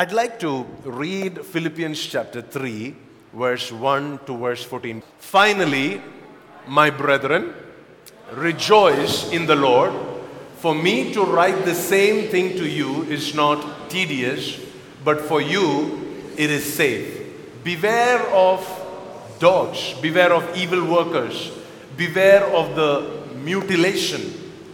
I'd like to read Philippians chapter 3, verse 1 to verse 14. Finally, my brethren, rejoice in the Lord. For me to write the same thing to you is not tedious, but for you it is safe. Beware of dogs, beware of evil workers, beware of the mutilation.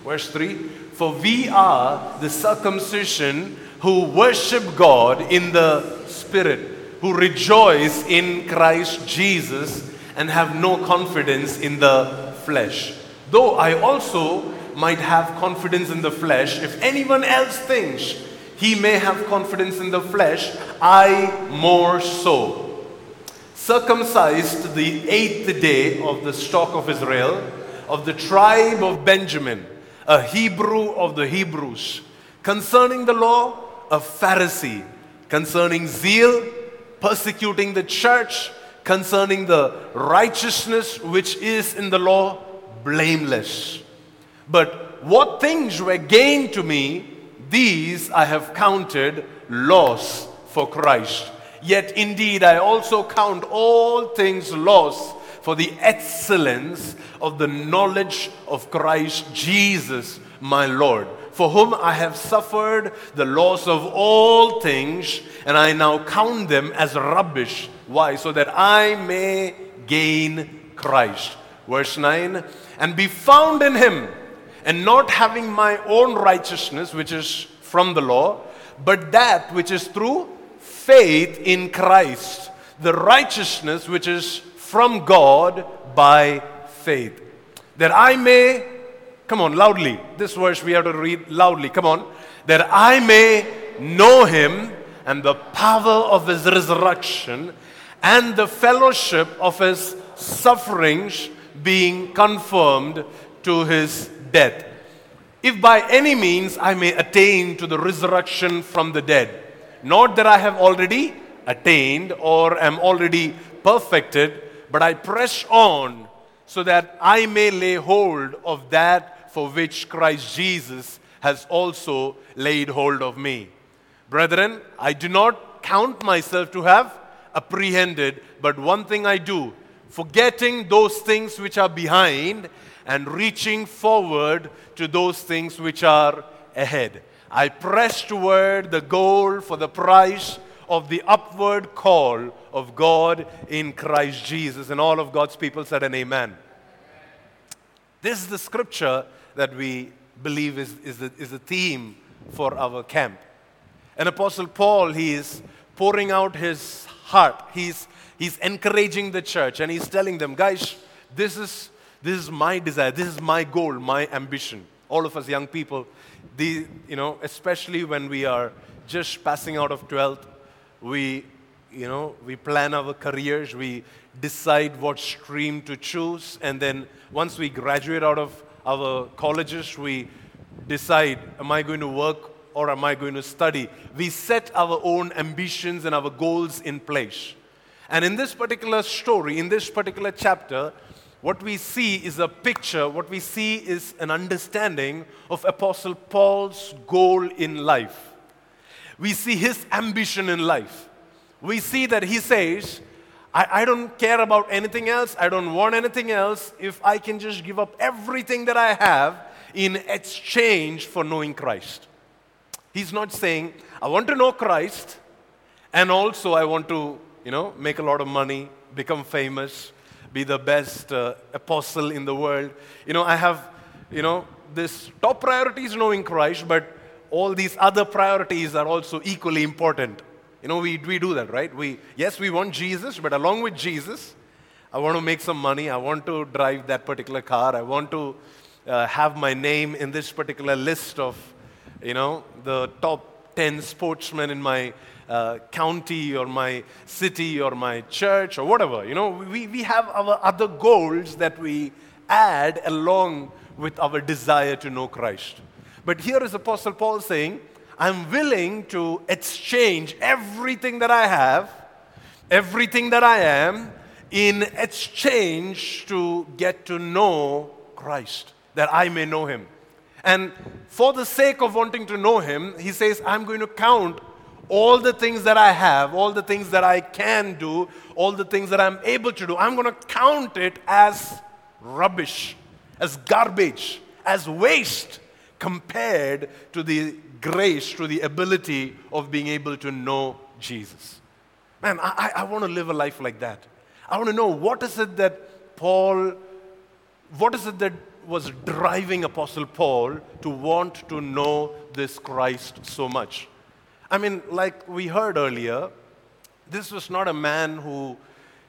Verse 3 For we are the circumcision who worship God in the Spirit, who rejoice in Christ Jesus, and have no confidence in the flesh. Though I also might have confidence in the flesh, if anyone else thinks he may have confidence in the flesh, I more so. Circumcised the eighth day of the stock of Israel, of the tribe of Benjamin, a Hebrew of the Hebrews, concerning the law, a Pharisee, concerning zeal, persecuting the church, concerning the righteousness which is in the law, blameless. But what things were gained to me, these I have counted loss for Christ. Yet indeed I also count all things loss for the excellence of the knowledge of Christ Jesus, my Lord, for whom I have suffered the loss of all things, and I now count them as rubbish. Why? So that I may gain Christ. Verse 9, and be found in him and not having my own righteousness, which is from the law, but that which is through faith in Christ, the righteousness which is from God by faith. That I may, come on, loudly, this verse we have to read loudly, come on, that I may know him and the power of his resurrection and the fellowship of his sufferings being confirmed to his death. If by any means I may attain to the resurrection from the dead, not that I have already attained or am already perfected, but I press on so that I may lay hold of that for which Christ Jesus has also laid hold of me. Brethren, I do not count myself to have apprehended, but one thing I do, forgetting those things which are behind and reaching forward to those things which are ahead. I press toward the goal for the prize of the upward call of God in Christ Jesus. And all of God's people said an amen. This is the scripture that we believe is, is, the, is the theme for our camp. And Apostle Paul, he is pouring out his heart. He's, he's encouraging the church and he's telling them, guys, this is this is my desire. This is my goal, my ambition. All of us young people, the, you know, especially when we are just passing out of 12th, we, you know, we plan our careers, we decide what stream to choose, and then once we graduate out of our colleges, we decide, am I going to work or am I going to study? We set our own ambitions and our goals in place. And in this particular story, in this particular chapter, what we see is a picture, what we see is an understanding of Apostle Paul's goal in life. We see his ambition in life. We see that he says, I, I, don't care about anything else, I don't want anything else if I can just give up everything that I have in exchange for knowing Christ. He's not saying, I want to know Christ and also I want to, you know, make a lot of money, become famous, be the best uh, apostle in the world. You know, I have, you know, this top priority is knowing Christ, but all these other priorities are also equally important. You know, we, we do that, right? We, yes, we want Jesus, but along with Jesus, I want to make some money. I want to drive that particular car. I want to uh, have my name in this particular list of, you know, the top 10 sportsmen in my uh, county or my city or my church or whatever. You know, we, we have our other goals that we add along with our desire to know Christ. But here is Apostle Paul saying, I'm willing to exchange everything that I have, everything that I am, in exchange to get to know Christ, that I may know Him. And for the sake of wanting to know Him, he says, I'm going to count all the things that I have, all the things that I can do, all the things that I'm able to do, I'm going to count it as rubbish, as garbage, as waste compared to the grace, to the ability of being able to know Jesus. Man, I, I want to live a life like that. I want to know what is it that Paul, what is it that was driving Apostle Paul to want to know this Christ so much? I mean, like we heard earlier, this was not a man who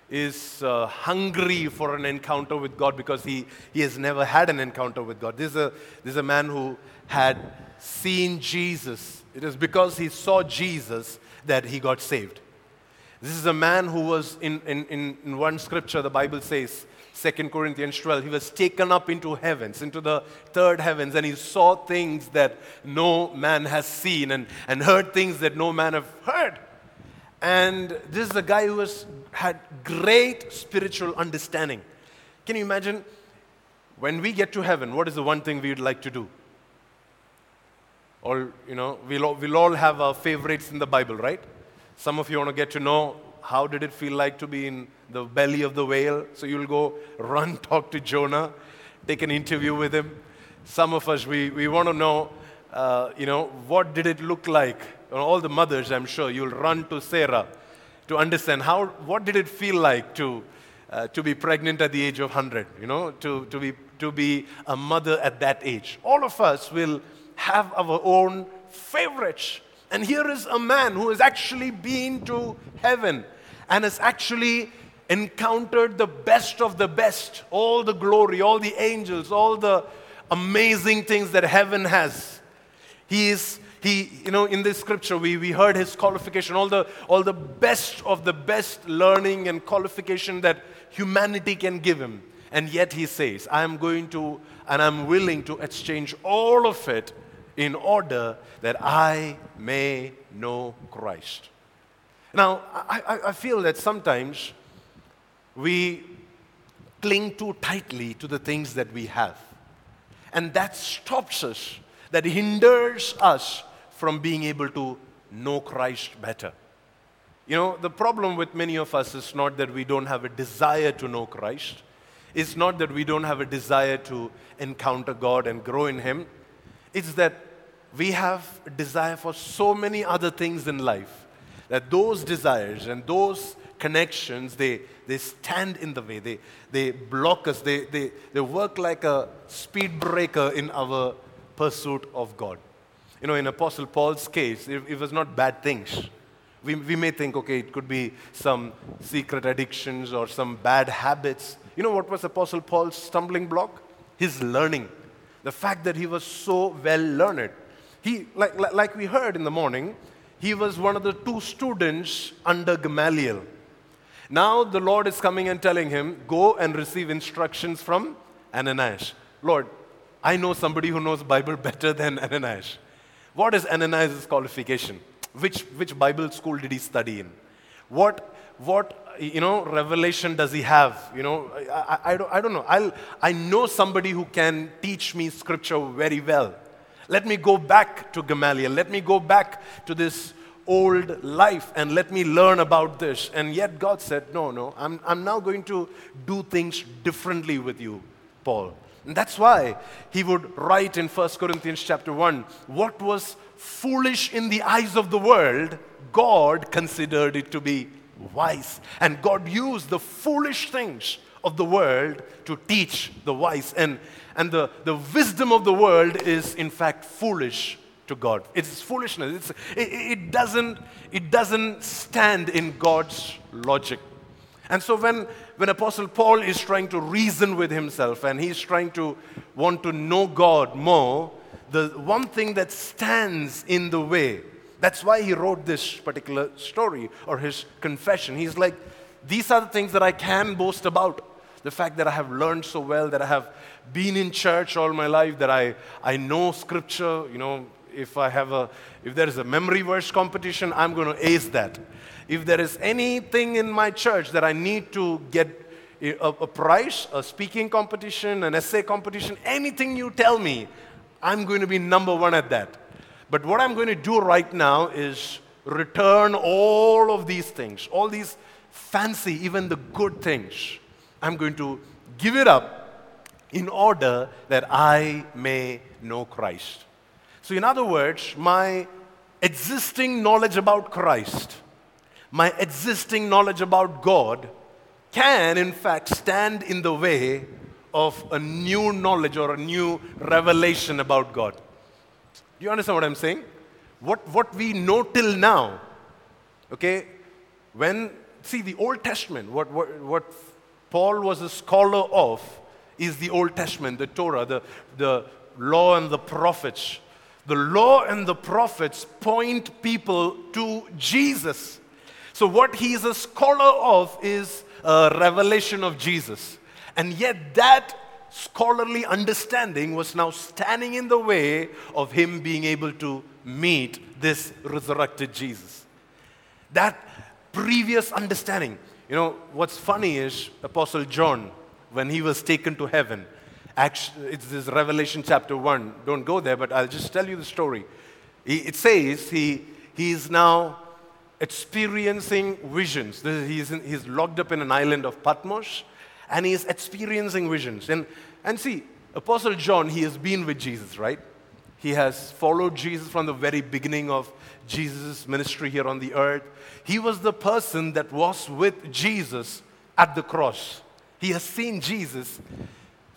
is uh, hungry for an encounter with God because he, he has never had an encounter with God. This is, a, this is a man who had seen Jesus. It is because he saw Jesus that he got saved. This is a man who was, in, in, in one scripture, the Bible says, 2 Corinthians 12, he was taken up into heavens, into the third heavens, and he saw things that no man has seen and, and heard things that no man have heard. And this is a guy who has had great spiritual understanding. Can you imagine? When we get to heaven, what is the one thing we'd like to do? All, you know, we'll all, we'll all have our favorites in the Bible, right? Some of you want to get to know how did it feel like to be in the belly of the whale. So you'll go run, talk to Jonah, take an interview with him. Some of us, we, we want to know, uh, you know, what did it look like? All the mothers, I'm sure, you'll run to Sarah to understand how, what did it feel like to, uh, to be pregnant at the age of 100, you know, to, to, be, to be a mother at that age. All of us will have our own favorites. And here is a man who has actually been to heaven and has actually encountered the best of the best, all the glory, all the angels, all the amazing things that heaven has. He is, he, you know, in this scripture, we, we heard his qualification, all the, all the best of the best learning and qualification that humanity can give him. And yet he says, I am going to, and I'm willing to exchange all of it in order that I may know Christ. Now, I, I, feel that sometimes we cling too tightly to the things that we have. And that stops us, that hinders us from being able to know Christ better. You know, the problem with many of us is not that we don't have a desire to know Christ. It's not that we don't have a desire to encounter God and grow in Him. It's that we have desire for so many other things in life that those desires and those connections they, they stand in the way. They, they block us. They, they, they work like a speed breaker in our pursuit of god. You know in apostle paul's case it, it was not bad things. We, we may think okay it could be some secret addictions or some bad habits. You know what was apostle paul's stumbling block? His learning. The fact that he was so well learned he, like, like we heard in the morning, he was one of the two students under Gamaliel. Now the Lord is coming and telling him, Go and receive instructions from Ananias. Lord, I know somebody who knows Bible better than Ananias. What is Ananias' qualification? Which, which Bible school did he study in? What, what you know, revelation does he have? You know, I, I, I, don't, I don't know. I'll, I know somebody who can teach me scripture very well. Let me go back to Gamaliel. Let me go back to this old life and let me learn about this. And yet God said, No, no, I'm, I'm now going to do things differently with you, Paul. And that's why he would write in 1 Corinthians chapter 1 what was foolish in the eyes of the world, God considered it to be wise. And God used the foolish things of the world to teach the wise. And and the, the wisdom of the world is, in fact, foolish to God. It's foolishness. It's, it, it, doesn't, it doesn't stand in God's logic. And so when, when Apostle Paul is trying to reason with himself and he's trying to want to know God more, the one thing that stands in the way, that's why he wrote this particular story or his confession. He's like, these are the things that I can boast about. The fact that I have learned so well, that I have been in church all my life, that I, I know scripture, you know, if I have a, if there is a memory verse competition, I'm going to ace that. If there is anything in my church that I need to get a, a prize, a speaking competition, an essay competition, anything you tell me, I'm going to be number one at that. But what I'm going to do right now is return all of these things, all these fancy, even the good things. I'm going to give it up in order that I may know Christ. So, in other words, my existing knowledge about Christ, my existing knowledge about God, can in fact stand in the way of a new knowledge or a new revelation about God. Do you understand what I'm saying? What, what we know till now, okay, when, see, the Old Testament, what, what, what Paul was a scholar of is the Old Testament, the Torah, the, the law and the prophets. The law and the prophets point people to Jesus. So, what he is a scholar of is a revelation of Jesus. And yet, that scholarly understanding was now standing in the way of him being able to meet this resurrected Jesus. That previous understanding. You know, what's funny is Apostle John, when he was taken to heaven, actually, it's this Revelation chapter 1. Don't go there, but I'll just tell you the story. It says he, he is now experiencing visions. He's, in, he's locked up in an island of Patmos and he is experiencing visions. And, and see, Apostle John, he has been with Jesus, right? He has followed Jesus from the very beginning of Jesus' ministry here on the earth. He was the person that was with Jesus at the cross. He has seen Jesus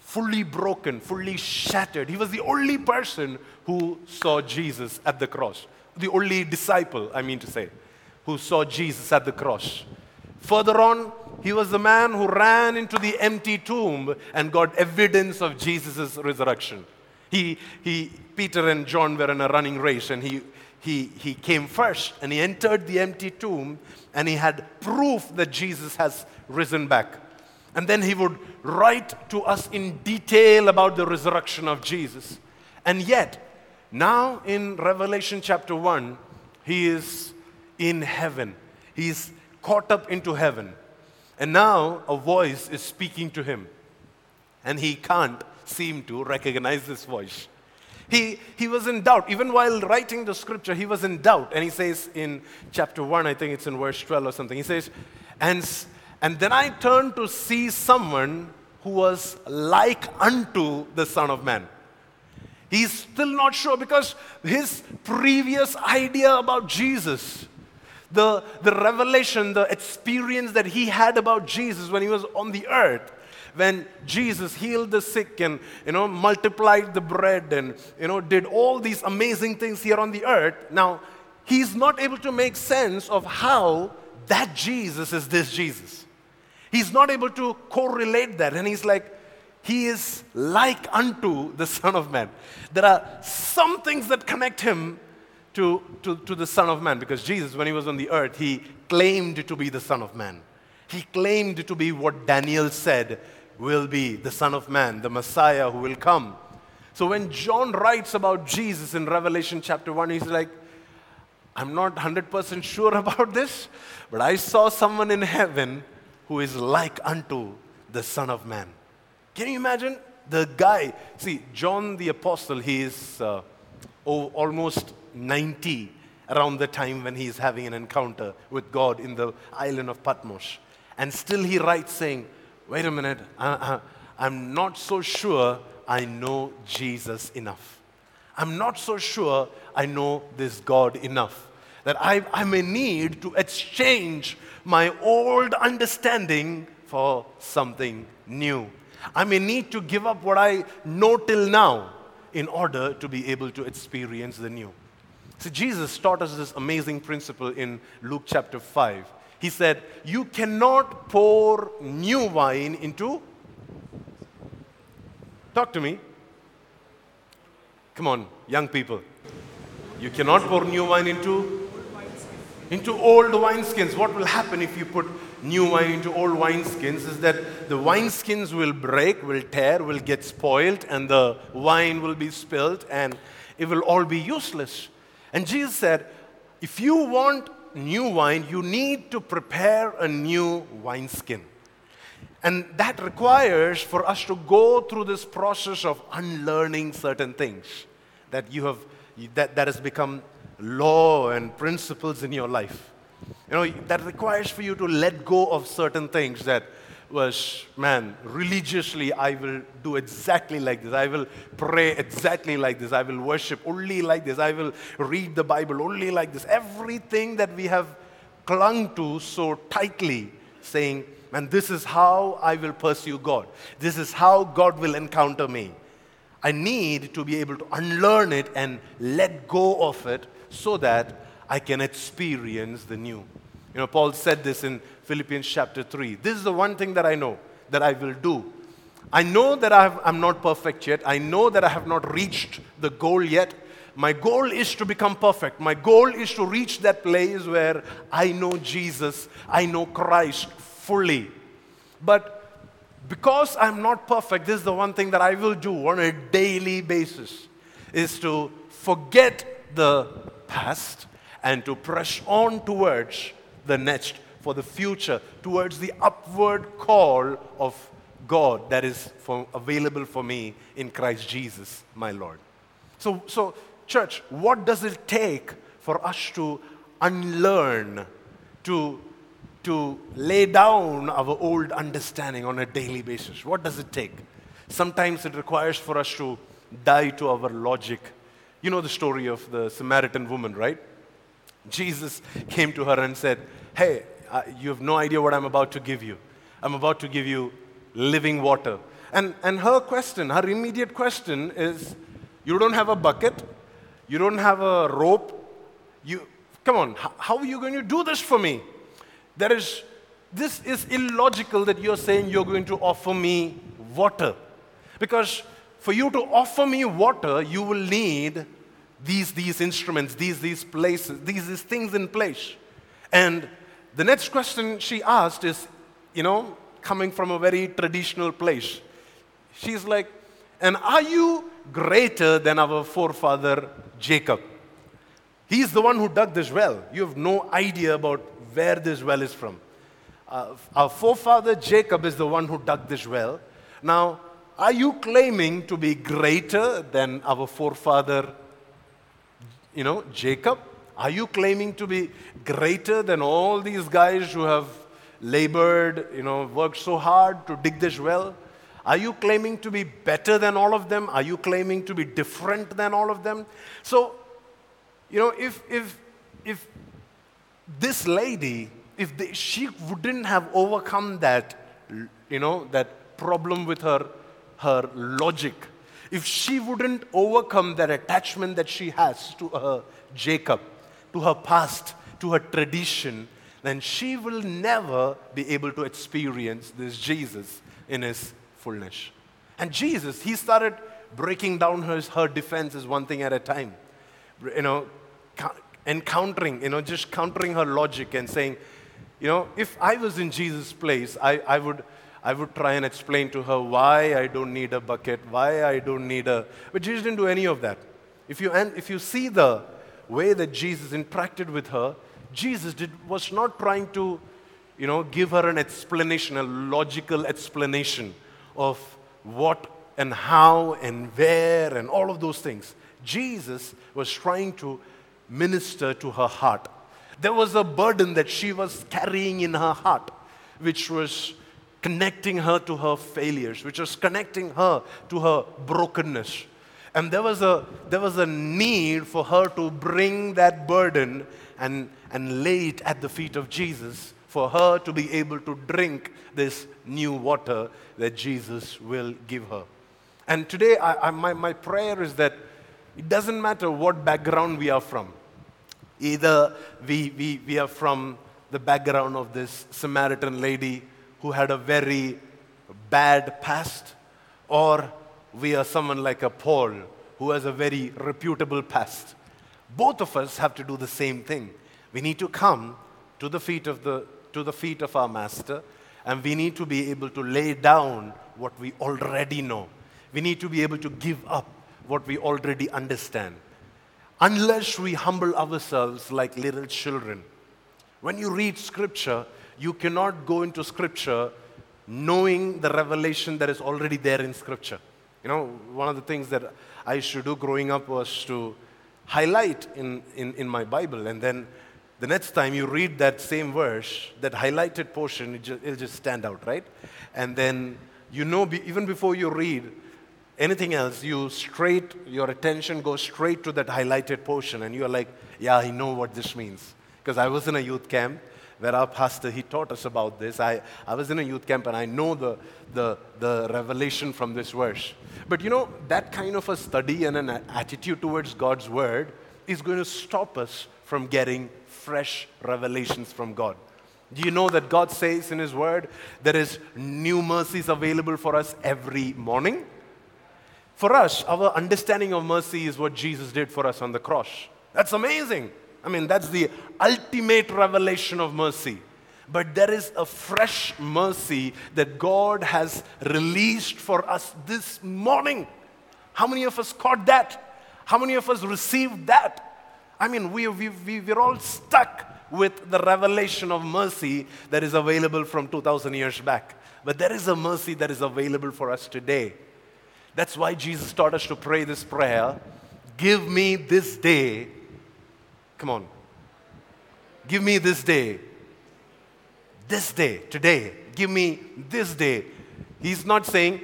fully broken, fully shattered. He was the only person who saw Jesus at the cross. The only disciple, I mean to say, who saw Jesus at the cross. Further on, he was the man who ran into the empty tomb and got evidence of Jesus' resurrection. He, he, Peter and John were in a running race, and he, he, he came first and he entered the empty tomb and he had proof that Jesus has risen back. And then he would write to us in detail about the resurrection of Jesus. And yet, now in Revelation chapter 1, he is in heaven. He's caught up into heaven. And now a voice is speaking to him. And he can't seem to recognize this voice. He, he was in doubt. Even while writing the scripture, he was in doubt. And he says in chapter 1, I think it's in verse 12 or something, he says, And, and then I turned to see someone who was like unto the Son of Man. He's still not sure because his previous idea about Jesus the, the revelation, the experience that he had about Jesus when he was on the earth, when Jesus healed the sick and you know multiplied the bread and you know did all these amazing things here on the earth. Now, he's not able to make sense of how that Jesus is this Jesus. He's not able to correlate that, and he's like, he is like unto the Son of Man. There are some things that connect him to, to, to the Son of Man because Jesus, when he was on the earth, he claimed to be the Son of Man. He claimed to be what Daniel said will be the Son of Man, the Messiah who will come. So when John writes about Jesus in Revelation chapter 1, he's like, I'm not 100% sure about this, but I saw someone in heaven who is like unto the Son of Man. Can you imagine? The guy, see, John the Apostle, he is uh, oh, almost 90 around the time when he is having an encounter with God in the island of Patmos. And still he writes saying, Wait a minute, uh, uh, I, am not so sure I know Jesus enough. I'm not so sure I know this God enough. That I, I may need to exchange my old understanding for something new. I may need to give up what I know till now in order to be able to experience the new. See, Jesus taught us this amazing principle in Luke chapter 5. He said, You cannot pour new wine into. Talk to me. Come on, young people. You cannot pour new wine into into old wineskins. What will happen if you put new wine into old wineskins is that the wineskins will break, will tear, will get spoiled, and the wine will be spilled, and it will all be useless. And Jesus said, if you want new wine, you need to prepare a new wineskin. And that requires for us to go through this process of unlearning certain things that you have that, that has become law and principles in your life. You know, that requires for you to let go of certain things that was, man, religiously, I will do exactly like this. I will pray exactly like this. I will worship only like this. I will read the Bible only like this. Everything that we have clung to so tightly, saying, man, this is how I will pursue God. This is how God will encounter me. I need to be able to unlearn it and let go of it so that I can experience the new. You know, Paul said this in Philippians chapter 3. This is the one thing that I know that I will do. I know that I am not perfect yet. I know that I have not reached the goal yet. My goal is to become perfect. My goal is to reach that place where I know Jesus, I know Christ fully. But because I'm not perfect, this is the one thing that I will do on a daily basis is to forget the past and to press on towards the next for the future, towards the upward call of God that is for, available for me in Christ Jesus, my Lord. So, so, church, what does it take for us to unlearn, to, to lay down our old understanding on a daily basis? What does it take? Sometimes it requires for us to die to our logic. You know the story of the Samaritan woman, right? Jesus came to her and said, Hey, you have no idea what I'm about to give you. I'm about to give you living water. And, and her question, her immediate question is, You don't have a bucket, you don't have a rope. You, come on, how, how are you going to do this for me? There is, this is illogical that you're saying you're going to offer me water. Because for you to offer me water, you will need these, these instruments, these, these places, these, these things in place. And the next question she asked is, you know, coming from a very traditional place. She's like, and are you greater than our forefather Jacob? He's the one who dug this well. You have no idea about where this well is from. Uh, our forefather Jacob is the one who dug this well. Now, are you claiming to be greater than our forefather, you know, Jacob? Are you claiming to be greater than all these guys who have labored, you know, worked so hard to dig this well? Are you claiming to be better than all of them? Are you claiming to be different than all of them? So, you know, if, if, if this lady, if they, she wouldn't have overcome that, you know, that problem with her, her logic, if she wouldn't overcome that attachment that she has to her Jacob, to her past, to her tradition, then she will never be able to experience this Jesus in his fullness. And Jesus, he started breaking down her, her defenses one thing at a time. You know, encountering, you know, just countering her logic and saying, you know, if I was in Jesus' place, I, I, would, I would try and explain to her why I don't need a bucket, why I don't need a. But Jesus didn't do any of that. If you, if you see the, way that Jesus interacted with her, Jesus did, was not trying to, you know, give her an explanation, a logical explanation of what and how and where and all of those things. Jesus was trying to minister to her heart. There was a burden that she was carrying in her heart, which was connecting her to her failures, which was connecting her to her brokenness. And there was a, there was a need for her to bring that burden and, and lay it at the feet of Jesus for her to be able to drink this new water that Jesus will give her. And today, I, I, my, my prayer is that it doesn't matter what background we are from. Either we, we, we are from the background of this Samaritan lady who had a very bad past, or we are someone like a Paul who has a very reputable past. Both of us have to do the same thing. We need to come to the feet of, the, to the feet of our master and we need to be able to lay down what we already know. We need to be able to give up what we already understand. Unless we humble ourselves like little children. When you read scripture, you cannot go into scripture knowing the revelation that is already there in scripture. You know, one of the things that I used to do growing up was to highlight in, in, in my Bible, and then the next time you read that same verse, that highlighted portion, it just, it'll just stand out, right? And then you know, be, even before you read anything else, you straight, your attention goes straight to that highlighted portion, and you're like, yeah, I know what this means. Because I was in a youth camp where our pastor, he taught us about this. I, I was in a youth camp and I know the, the, the revelation from this verse. But you know, that kind of a study and an attitude towards God's word is going to stop us from getting fresh revelations from God. Do you know that God says in His Word there is new mercies available for us every morning? For us, our understanding of mercy is what Jesus did for us on the cross. That's amazing. I mean, that's the ultimate revelation of mercy. But there is a fresh mercy that God has released for us this morning. How many of us caught that? How many of us received that? I mean, we, we, we, we're all stuck with the revelation of mercy that is available from 2,000 years back. But there is a mercy that is available for us today. That's why Jesus taught us to pray this prayer Give me this day. Come on. Give me this day. This day, today. Give me this day. He's not saying,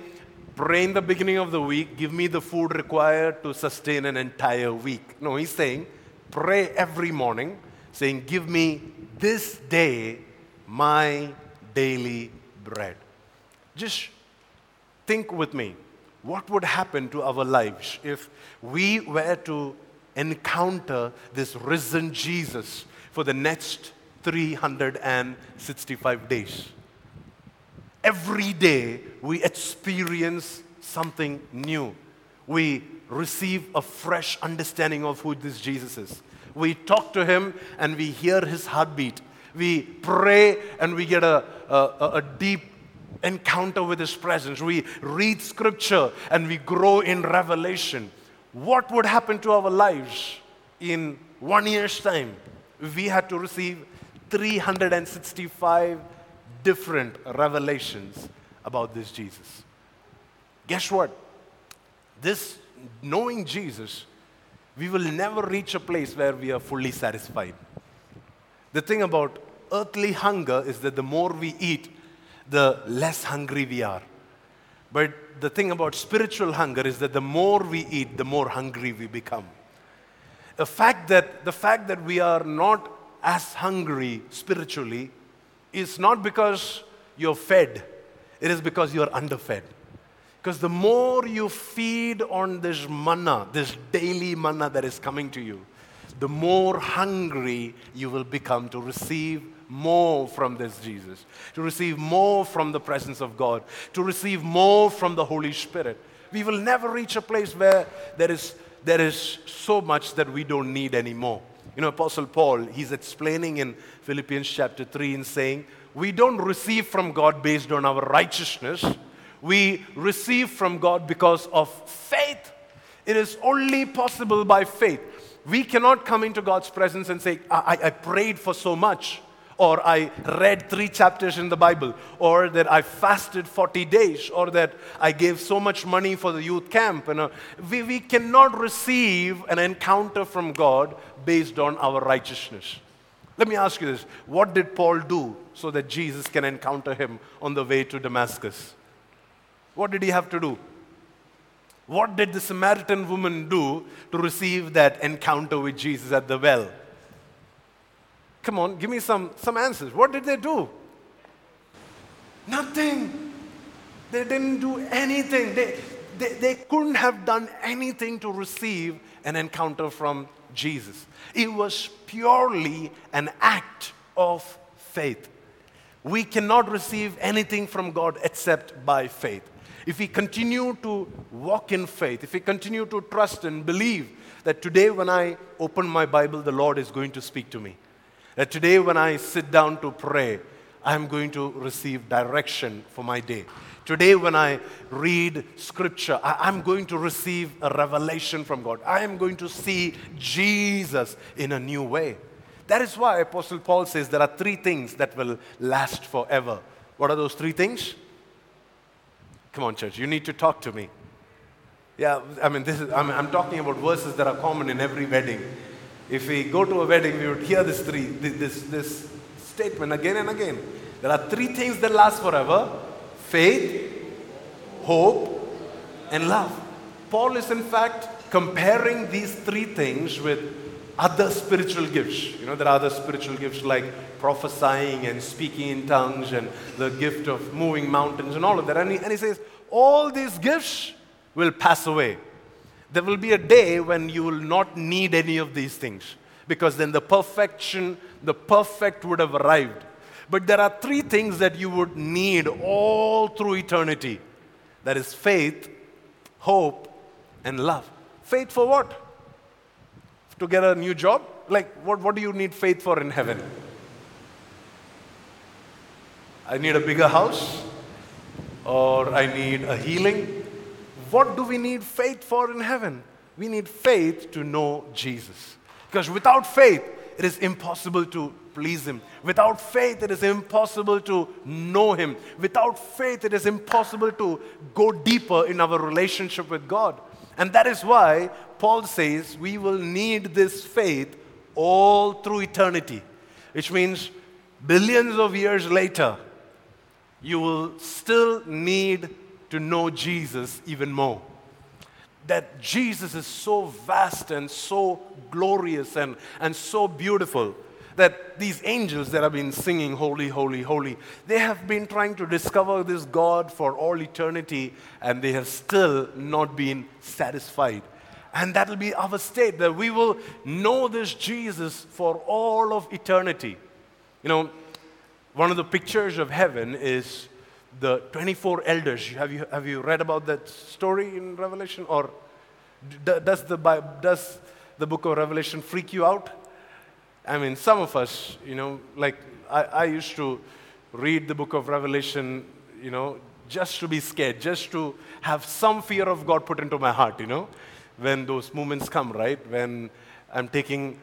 pray in the beginning of the week, give me the food required to sustain an entire week. No, he's saying, pray every morning saying, Give me this day my daily bread. Just think with me what would happen to our lives if we were to encounter this risen Jesus for the next 365 days? Every day we experience something new. We receive a fresh understanding of who this Jesus is. We talk to Him and we hear His heartbeat. We pray and we get a, a, a deep encounter with His presence. We read Scripture and we grow in revelation. What would happen to our lives in one year's time we had to receive 365 different revelations about this Jesus? Guess what? This knowing Jesus we will never reach a place where we are fully satisfied. The thing about earthly hunger is that the more we eat, the less hungry we are. But the thing about spiritual hunger is that the more we eat, the more hungry we become. The fact that, the fact that we are not as hungry spiritually is not because you're fed, it is because you're underfed. Because the more you feed on this manna, this daily manna that is coming to you, the more hungry you will become to receive more from this Jesus, to receive more from the presence of God, to receive more from the Holy Spirit. We will never reach a place where there is, there is so much that we don't need anymore. You know, Apostle Paul, he's explaining in Philippians chapter 3 in saying, We don't receive from God based on our righteousness we receive from God because of faith. It is only possible by faith. We cannot come into God's presence and say, I, I prayed for so much, or I read three chapters in the Bible, or that I fasted 40 days, or that I gave so much money for the youth camp. And, uh, we, we cannot receive an encounter from God based on our righteousness. Let me ask you this what did Paul do so that Jesus can encounter him on the way to Damascus? What did he have to do? What did the Samaritan woman do to receive that encounter with Jesus at the well? Come on, give me some, some answers. What did they do? Nothing. They didn't do anything. They, they, they couldn't have done anything to receive an encounter from Jesus. It was purely an act of faith. We cannot receive anything from God except by faith if we continue to walk in faith, if we continue to trust and believe that today when I open my Bible, the Lord is going to speak to me, that today when I sit down to pray, I'm going to receive direction for my day. Today, when I read scripture, I, am going to receive a revelation from God. I am going to see Jesus in a new way. That is why Apostle Paul says there are three things that will last forever. What are those three things? Come on, church, you need to talk to me. Yeah, I mean, this is, I'm, I'm talking about verses that are common in every wedding. If we go to a wedding, we would hear this three, this, this statement again and again. There are three things that last forever faith, hope, and love. Paul is, in fact, comparing these three things with other spiritual gifts. You know, there are other spiritual gifts like prophesying and speaking in tongues and the gift of moving mountains and all of that. And he, and he says, all these gifts will pass away. There will be a day when you will not need any of these things because then the perfection, the perfect would have arrived. But there are three things that you would need all through eternity that is faith, hope, and love. Faith for what? To get a new job? Like, what, what do you need faith for in heaven? I need a bigger house, or I need a healing. What do we need faith for in heaven? We need faith to know Jesus. Because without faith, it is impossible to please Him. Without faith, it is impossible to know Him. Without faith, it is impossible to go deeper in our relationship with God. And that is why Paul says we will need this faith all through eternity, which means billions of years later, you will still need to know Jesus even more. That Jesus is so vast and so glorious and, and so beautiful that these angels that have been singing, Holy, Holy, Holy, they have been trying to discover this God for all eternity and they have still not been satisfied. And that will be our state, that we will know this Jesus for all of eternity. You know, one of the pictures of heaven is the 24 elders. Have you, have you read about that story in Revelation? Or does the, does the book of Revelation freak you out? I mean, some of us, you know, like I, I used to read the book of Revelation, you know, just to be scared, just to have some fear of God put into my heart, you know, when those moments come, right? When I'm taking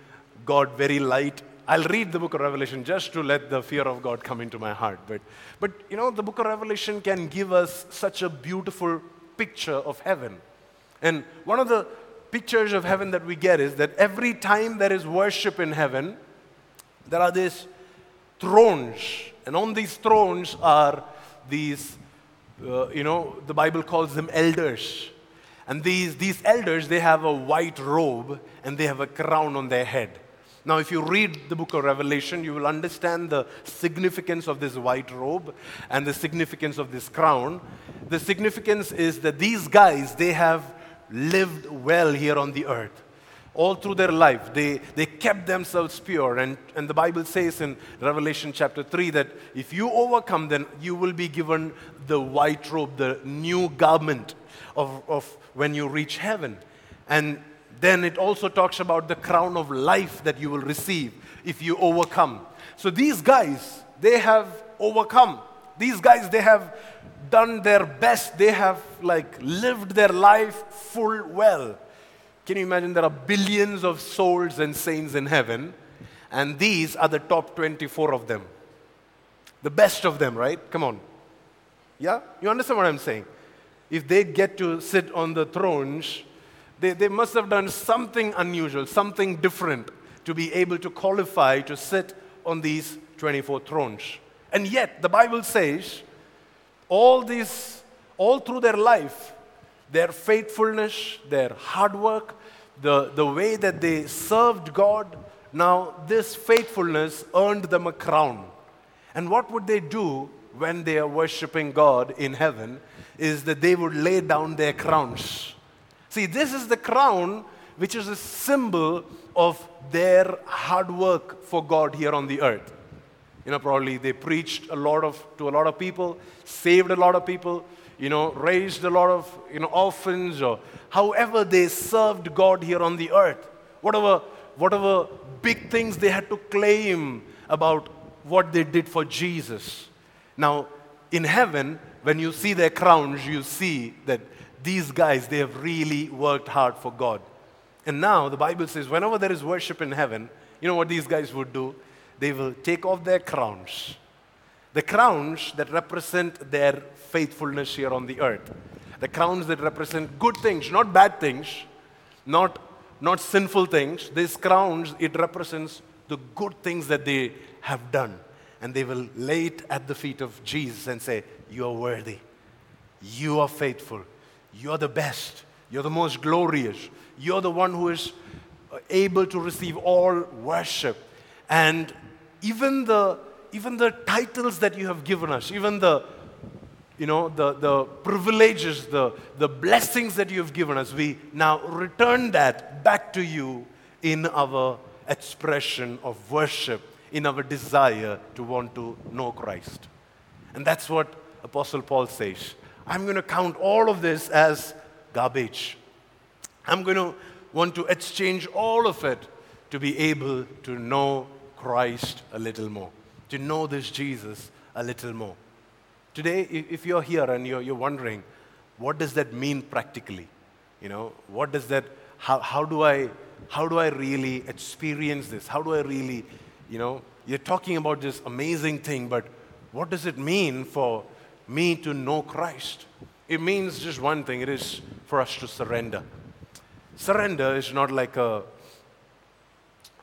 God very light. I'll read the book of Revelation just to let the fear of God come into my heart. But, but you know, the book of Revelation can give us such a beautiful picture of heaven. And one of the pictures of heaven that we get is that every time there is worship in heaven, there are these thrones. And on these thrones are these, uh, you know, the Bible calls them elders. And these, these elders, they have a white robe and they have a crown on their head. Now, if you read the book of Revelation, you will understand the significance of this white robe and the significance of this crown. The significance is that these guys, they have lived well here on the earth. All through their life, they, they kept themselves pure. And, and the Bible says in Revelation chapter 3 that if you overcome, then you will be given the white robe, the new garment of, of when you reach heaven. And then it also talks about the crown of life that you will receive if you overcome. So these guys, they have overcome. These guys, they have done their best. They have like lived their life full well. Can you imagine there are billions of souls and saints in heaven, and these are the top 24 of them. The best of them, right? Come on. Yeah? You understand what I'm saying? If they get to sit on the thrones, they, they must have done something unusual, something different to be able to qualify to sit on these 24 thrones. And yet, the Bible says all this, all through their life, their faithfulness, their hard work, the, the way that they served God, now this faithfulness earned them a crown. And what would they do when they are worshiping God in heaven is that they would lay down their crowns. See, this is the crown which is a symbol of their hard work for God here on the earth. You know, probably they preached a lot of, to a lot of people, saved a lot of people, you know, raised a lot of, you know, orphans or however they served God here on the earth. Whatever, whatever big things they had to claim about what they did for Jesus. Now, in heaven, when you see their crowns, you see that these guys, they have really worked hard for God. And now the Bible says, whenever there is worship in heaven, you know what these guys would do? they will take off their crowns. The crowns that represent their faithfulness here on the earth. the crowns that represent good things, not bad things, not, not sinful things. These crowns, it represents the good things that they have done. And they will lay it at the feet of Jesus and say, You are worthy. You are faithful. You are the best. You're the most glorious. You're the one who is uh, able to receive all worship. And even the, even the titles that you have given us, even the, you know, the, the privileges, the, the blessings that you have given us, we now return that back to you in our expression of worship, in our desire to want to know Christ. And that's what Apostle Paul says. I'm going to count all of this as garbage. I'm going to want to exchange all of it to be able to know Christ a little more, to know this Jesus a little more. Today, if you're here and you're, you're wondering, what does that mean practically? You know, what does that, how, how, do I, how do I really experience this? How do I really, you know, you're talking about this amazing thing, but what does it mean for me to know Christ? It means just one thing it is for us to surrender. Surrender is not like a,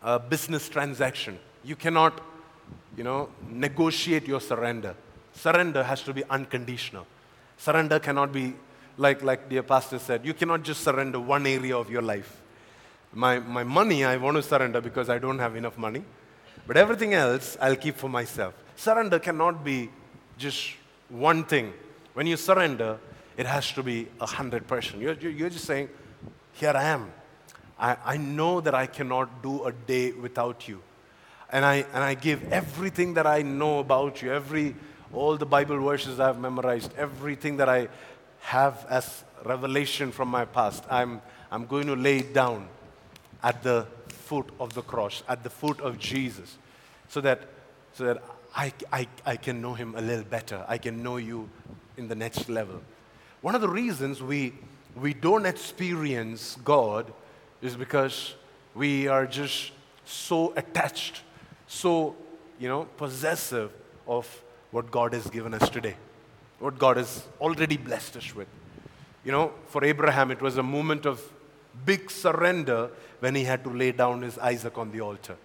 a business transaction. You cannot, you know, negotiate your surrender. Surrender has to be unconditional. Surrender cannot be, like, like dear pastor said, you cannot just surrender one area of your life. My, my money, I want to surrender because I don't have enough money. But everything else, I'll keep for myself. Surrender cannot be just one thing. When you surrender, it has to be a hundred percent. You're, you're just saying, here I am. I, I know that I cannot do a day without you. And I, and I give everything that I know about you, every, all the Bible verses I've memorized, everything that I have as revelation from my past, I'm, I'm going to lay it down at the foot of the cross, at the foot of Jesus, so that, so that I, I, I can know him a little better. I can know you in the next level. One of the reasons we, we don't experience God is because we are just so attached, so, you know, possessive of what God has given us today, what God has already blessed us with. You know, for Abraham, it was a moment of big surrender when he had to lay down his Isaac on the altar.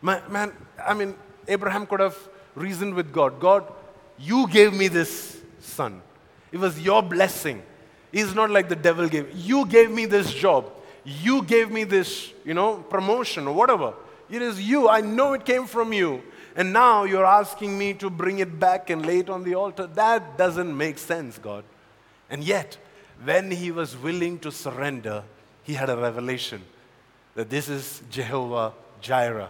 Man, man I mean, Abraham could have reasoned with God God, you gave me this son. It was your blessing. It's not like the devil gave. You gave me this job. You gave me this, you know, promotion or whatever. It is you. I know it came from you. And now you're asking me to bring it back and lay it on the altar. That doesn't make sense, God. And yet, when he was willing to surrender, he had a revelation that this is Jehovah Jireh.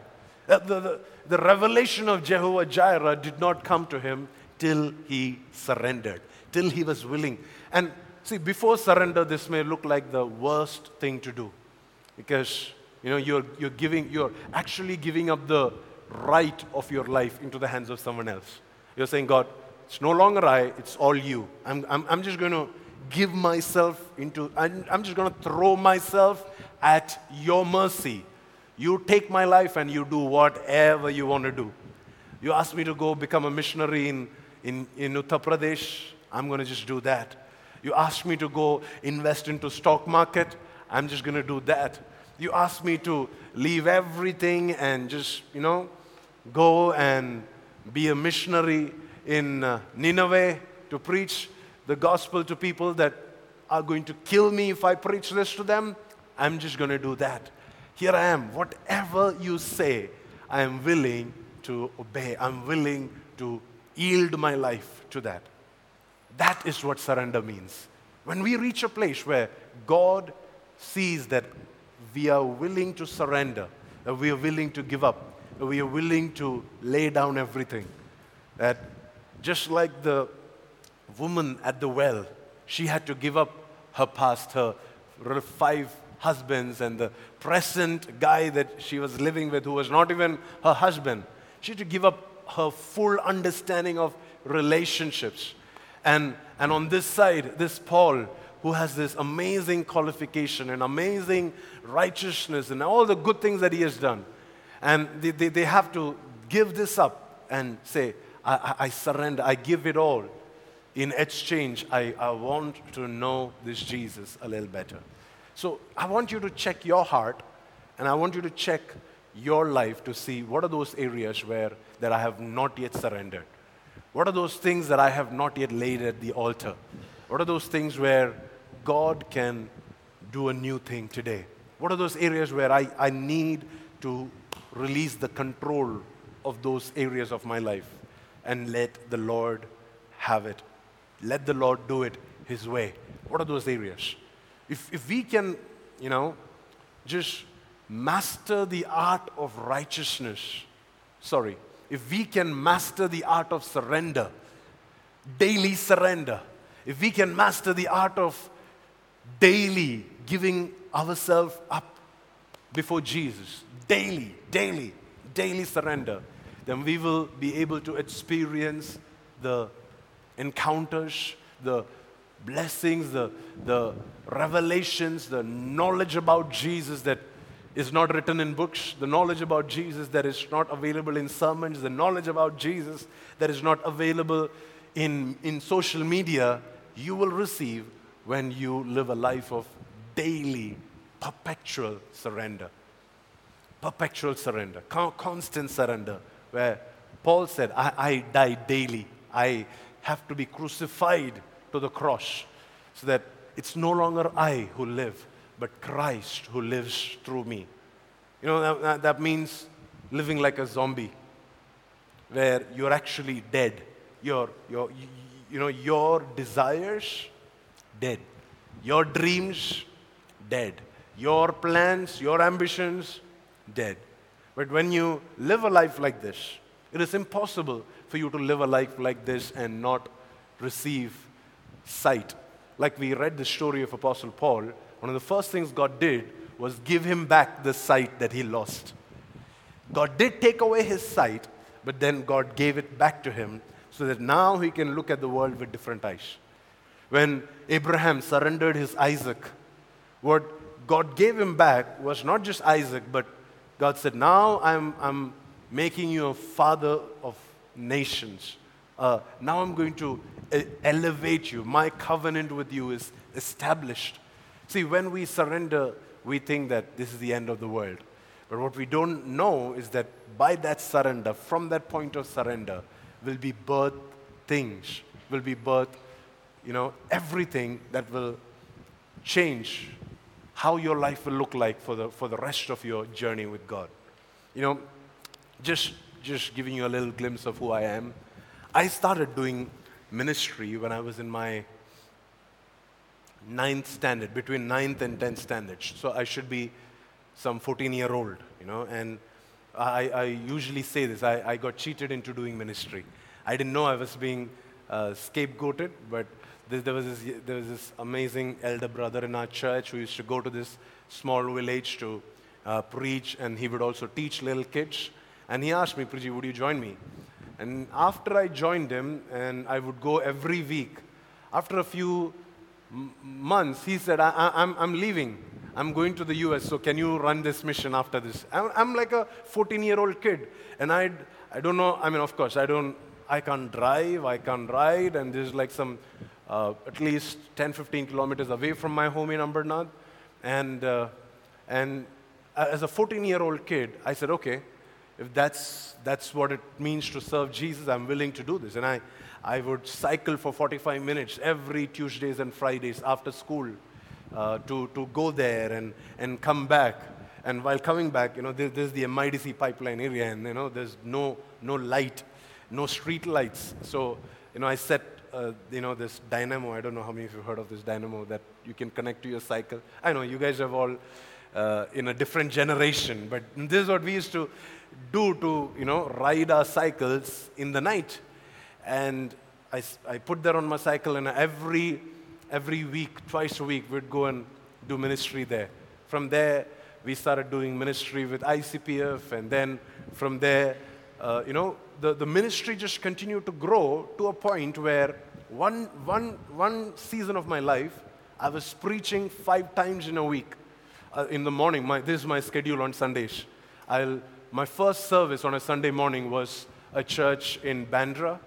Uh, the, the, the revelation of Jehovah Jireh did not come to him till he surrendered, till he was willing. And see, before surrender, this may look like the worst thing to do. Because you know you're, you're giving you're actually giving up the right of your life into the hands of someone else. You're saying god it's no longer i it's all you. I'm, I'm, I'm just going to give myself into I'm, I'm just going to throw myself at your mercy you take my life and you do whatever you want to do. You ask me to go become a missionary in, in, in Uttar Pradesh, I'm going to just do that. You ask me to go invest into stock market, I'm just going to do that. You ask me to leave everything and just, you know, go and be a missionary in uh, Nineveh to preach the gospel to people that are going to kill me if I preach this to them. I'm just going to do that. Here I am. Whatever you say, I am willing to obey. I'm willing to yield my life to that. That is what surrender means. When we reach a place where God sees that we are willing to surrender, that we are willing to give up, that we are willing to lay down everything, that just like the woman at the well, she had to give up her past, her five husbands and the present guy that she was living with, who was not even her husband. She had to give up her full understanding of relationships. And, and on this side, this Paul, who has this amazing qualification and amazing righteousness and all the good things that he has done. And they, they, they have to give this up and say, I, I, surrender, I give it all. in exchange, I, I want to know this Jesus a little better. So I want you to check your heart and I want you to check your life to see what are those areas where that I have not yet surrendered. What are those things that I have not yet laid at the altar? What are those things where God can do a new thing today? What are those areas where I, I need to release the control of those areas of my life and let the Lord have it? Let the Lord do it His way. What are those areas? If, if we can, you know, just master the art of righteousness, sorry, if we can master the art of surrender, daily surrender, if we can master the art of daily giving ourselves up before Jesus, daily, daily, daily surrender, then we will be able to experience the encounters, the blessings, the, the revelations, the knowledge about Jesus that is not written in books, the knowledge about Jesus that is not available in sermons, the knowledge about Jesus that is not available in, in social media, you will receive when you live a life of daily, perpetual surrender. Perpetual surrender, constant surrender, where Paul said, I, I die daily. I have to be crucified to the cross so that it's no longer I who live, but Christ who lives through me. You know, that, that means living like a zombie, where you're actually dead. Your, your, you know, your desires, dead. Your dreams, dead. Your plans, your ambitions, dead. But when you live a life like this, it is impossible for you to live a life like this and not receive sight. Like we read the story of Apostle Paul, one of the first things God did was give him back the sight that he lost. God did take away his sight, but then God gave it back to him so that now he can look at the world with different eyes. When Abraham surrendered his Isaac, what God gave him back was not just Isaac, but God said, Now I'm, I'm making you a father of nations. Uh, now I'm going to elevate you. My covenant with you is established. See, when we surrender, we think that this is the end of the world. But what we don't know is that by that surrender, from that point of surrender, will be birth things, will be birth, you know, everything that will change how your life will look like for the, for the rest of your journey with God. You know, just, just giving you a little glimpse of who I am. I started doing ministry when I was in my ninth standard, between ninth and tenth standards. So I should be some 14 year old, you know, and I, I usually say this I, I, got cheated into doing ministry. I didn't know I was being uh, scapegoated, but there, there, was this, there was this amazing elder brother in our church who used to go to this small village to uh, preach, and he would also teach little kids. And he asked me, Priji, would you join me? And after I joined him, and I would go every week, after a few months, he said, I, am I'm, I'm leaving. I'm going to the US, so can you run this mission after this? I'm, I'm like a 14 year old kid, and I, I don't know, I mean, of course, I don't, I can't drive, I can't ride, and there's like some, uh, at least 10, 15 kilometers away from my home in Ambernath. And, uh, and as a 14 year old kid, I said, okay, if that's, that's what it means to serve Jesus, I'm willing to do this. And I, I would cycle for 45 minutes every Tuesdays and Fridays after school uh, to, to go there and, and come back. And while coming back, you know, there, there's the MIDC pipeline area, and you know, there's no, no light, no street lights. So, you know, I set, uh, you know, this dynamo. I don't know how many of you heard of this dynamo that you can connect to your cycle. I know you guys have all uh, in a different generation, but this is what we used to do to, you know, ride our cycles in the night. And I, I put that on my cycle, and every, every week, twice a week, we'd go and do ministry there. From there, we started doing ministry with ICPF, and then from there, uh, you know, the, the ministry just continued to grow to a point where one, one, one season of my life, I was preaching five times in a week. Uh, in the morning, my, this is my schedule on Sundays. I'll, my first service on a Sunday morning was a church in Bandra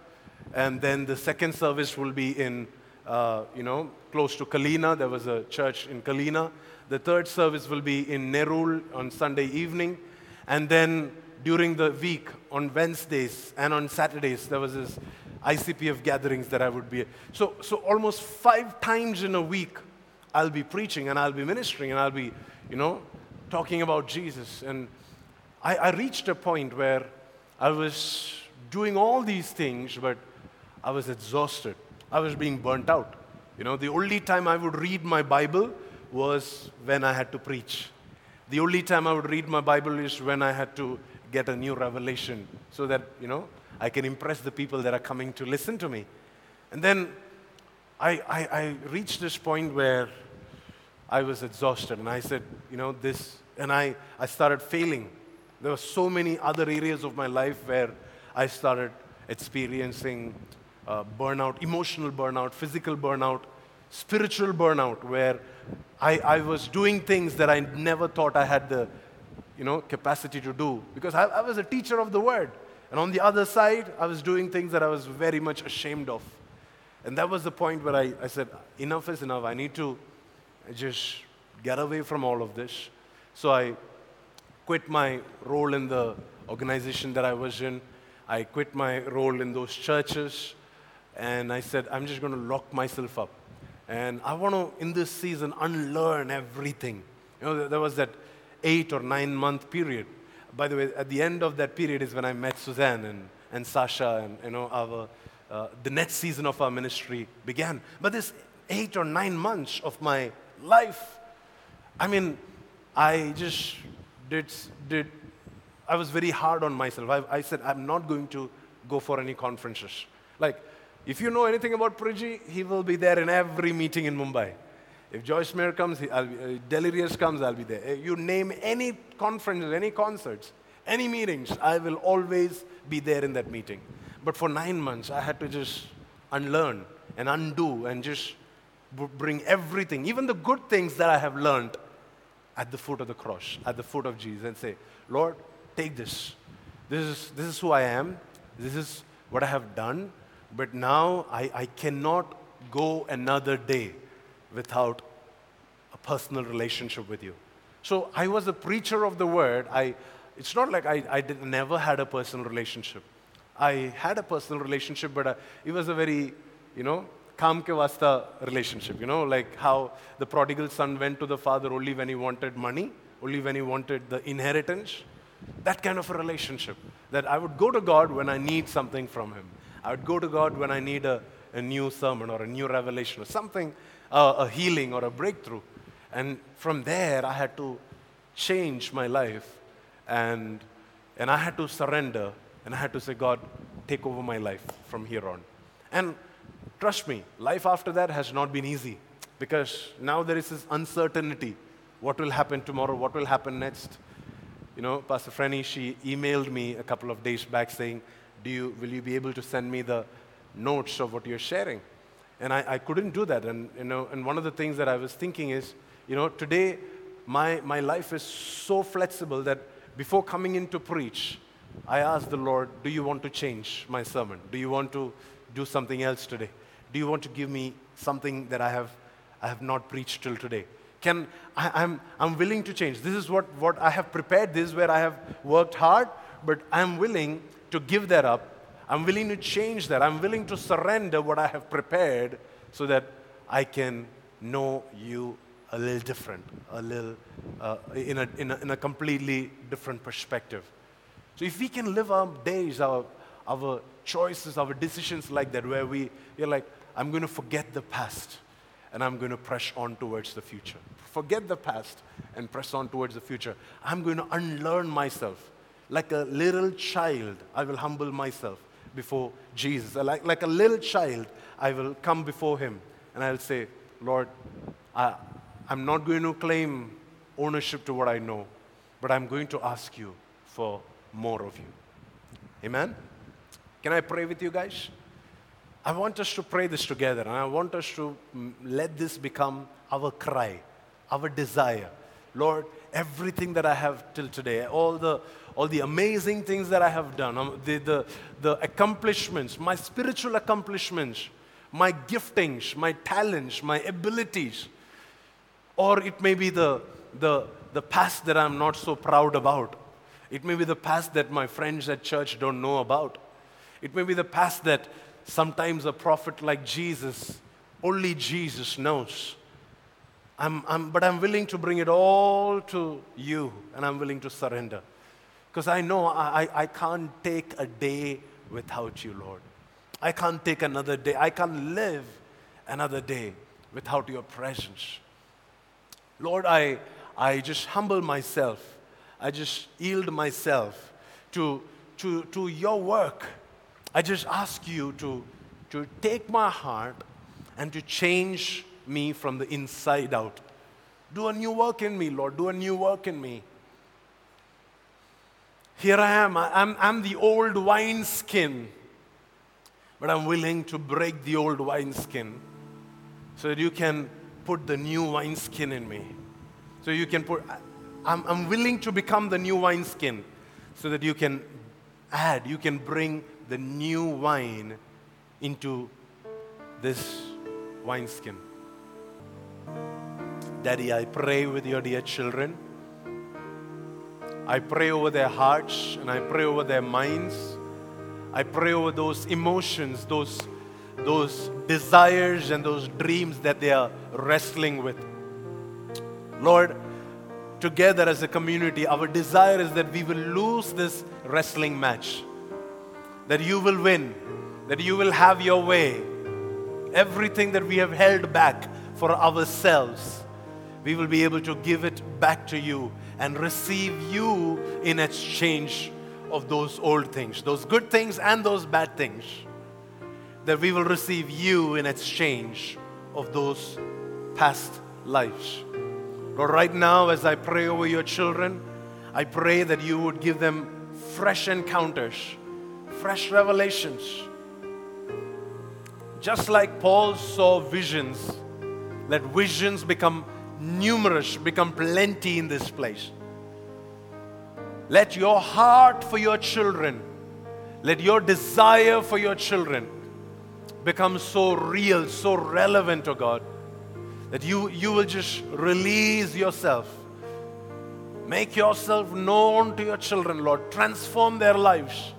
And then the second service will be in, uh, you know, close to Kalina. There was a church in Kalina. The third service will be in Nerul on Sunday evening. And then during the week, on Wednesdays and on Saturdays, there was this ICPF gatherings that I would be. So, so almost five times in a week, I'll be preaching and I'll be ministering and I'll be, you know, talking about Jesus. And I, I reached a point where I was doing all these things, but I was exhausted. I was being burnt out. You know, the only time I would read my Bible was when I had to preach. The only time I would read my Bible is when I had to get a new revelation so that, you know, I can impress the people that are coming to listen to me. And then I, I, I reached this point where I was exhausted and I said, you know, this, and I, I started failing. There were so many other areas of my life where I started experiencing uh, burnout, emotional burnout, physical burnout, spiritual burnout, where I, I was doing things that I never thought I had the you know, capacity to do because I, I was a teacher of the word. And on the other side, I was doing things that I was very much ashamed of. And that was the point where I, I said, enough is enough. I need to just get away from all of this. So I quit my role in the organization that I was in. I quit my role in those churches. And I said, I'm just going to lock myself up. And I want to, in this season, unlearn everything. You know, there was that eight or nine month period. By the way, at the end of that period is when I met Suzanne and, and Sasha, and you know, our, uh, the next season of our ministry began. But this eight or nine months of my life, I mean, I just did, did I was very hard on myself. I, I said, I'm not going to go for any conferences. Like, if you know anything about Priji, he will be there in every meeting in Mumbai. If Joyce Meyer comes, I'll be, uh, Delirious comes, I'll be there. Uh, you name any conferences, any concerts, any meetings, I will always be there in that meeting. But for nine months, I had to just unlearn and undo and just bring everything, even the good things that I have learned, at the foot of the cross, at the foot of Jesus, and say, Lord, take this. This is, this is who I am. This is what I have done. But now I, I cannot go another day without a personal relationship with you. So I was a preacher of the word. I, it's not like I, I did, never had a personal relationship. I had a personal relationship, but uh, it was a very, you know, kam ke vasta relationship, you know, like how the prodigal son went to the father only when he wanted money, only when he wanted the inheritance. That kind of a relationship. That I would go to God when I need something from him. I would go to God when I need a, a new sermon or a new revelation or something, uh, a healing or a breakthrough. And from there, I had to change my life and, and I had to surrender and I had to say, God, take over my life from here on. And trust me, life after that has not been easy because now there is this uncertainty. What will happen tomorrow? What will happen next? You know, Pastor Franny, she emailed me a couple of days back saying, Do you, will you be able to send me the notes of what you're sharing? And I, I couldn't do that. And, you know, and one of the things that I was thinking is, you know, today my, my life is so flexible that before coming in to preach, I asked the Lord, Do you want to change my sermon? Do you want to do something else today? Do you want to give me something that I have, I have not preached till today? Can, I, I'm, I'm willing to change. This is what, what I have prepared. This is where I have worked hard, but I'm willing to give that up. I'm willing to change that. I'm willing to surrender what I have prepared so that I can know you a little different, a little uh, in, a, in, a, in a completely different perspective. So if we can live our days, our, our choices, our decisions like that, where we, you're like, I'm going to forget the past and I'm going to press on towards the future. Forget the past and press on towards the future. I'm going to unlearn myself. Like a little child, I will humble myself before Jesus. Like, like a little child, I will come before him and I'll say, Lord, I, I'm not going to claim ownership to what I know, but I'm going to ask you for more of you. Amen? Can I pray with you guys? I want us to pray this together, and I want us to mm, let this become our cry, our desire Lord, everything that I have till today, all the, all the amazing things that I have done, um, the, the, the accomplishments, my spiritual accomplishments, my giftings, my talents, my abilities, or it may be the, the, the past that I'm not so proud about. It may be the past that my friends at church don't know about. It may be the past that sometimes a prophet like Jesus, only Jesus knows. I'm, I'm, but I'm willing to bring it all to you and I'm willing to surrender. Because I know I, I can't take a day without you, Lord. I can't take another day. I can't live another day without your presence. Lord, I, I just humble myself. I just yield myself to, to, to your work. I just ask you to, to take my heart and to change me from the inside out. Do a new work in me, Lord. Do a new work in me. Here I am. I'm, I'm the old wineskin, but I'm willing to break the old wineskin so that you can put the new wineskin in me. So you can put, I'm, I'm willing to become the new wineskin so that you can add, you can bring the new wine into this wineskin. Daddy, I pray with your dear children. I pray over their hearts and I pray over their minds. I pray over those emotions, those, those desires, and those dreams that they are wrestling with. Lord, together as a community, our desire is that we will lose this wrestling match, that you will win, that you will have your way. Everything that we have held back for ourselves, we will be able to give it back to you and receive you in exchange of those old things, those good things and those bad things. That we will receive you in exchange of those past lives. Lord, right now, as I pray over your children, I pray that you would give them fresh encounters, fresh revelations. Just like Paul saw visions, let visions become numerous, become plenty in this place. Let your heart for your children, let your desire for your children become so real, so relevant, to God, that you, you will just release yourself. Make yourself known to your children, Lord. Transform their lives.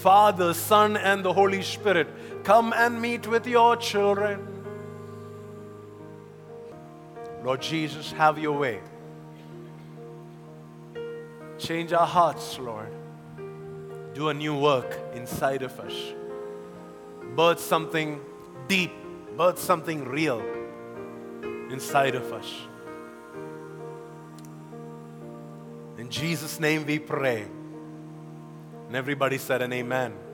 Father, Son, and the Holy Spirit, come and meet with your children. Lord Jesus, have your way. Change our hearts, Lord. Do a new work inside of us. Birth something deep, birth something real inside of us. In Jesus' name we pray. And everybody said an amen.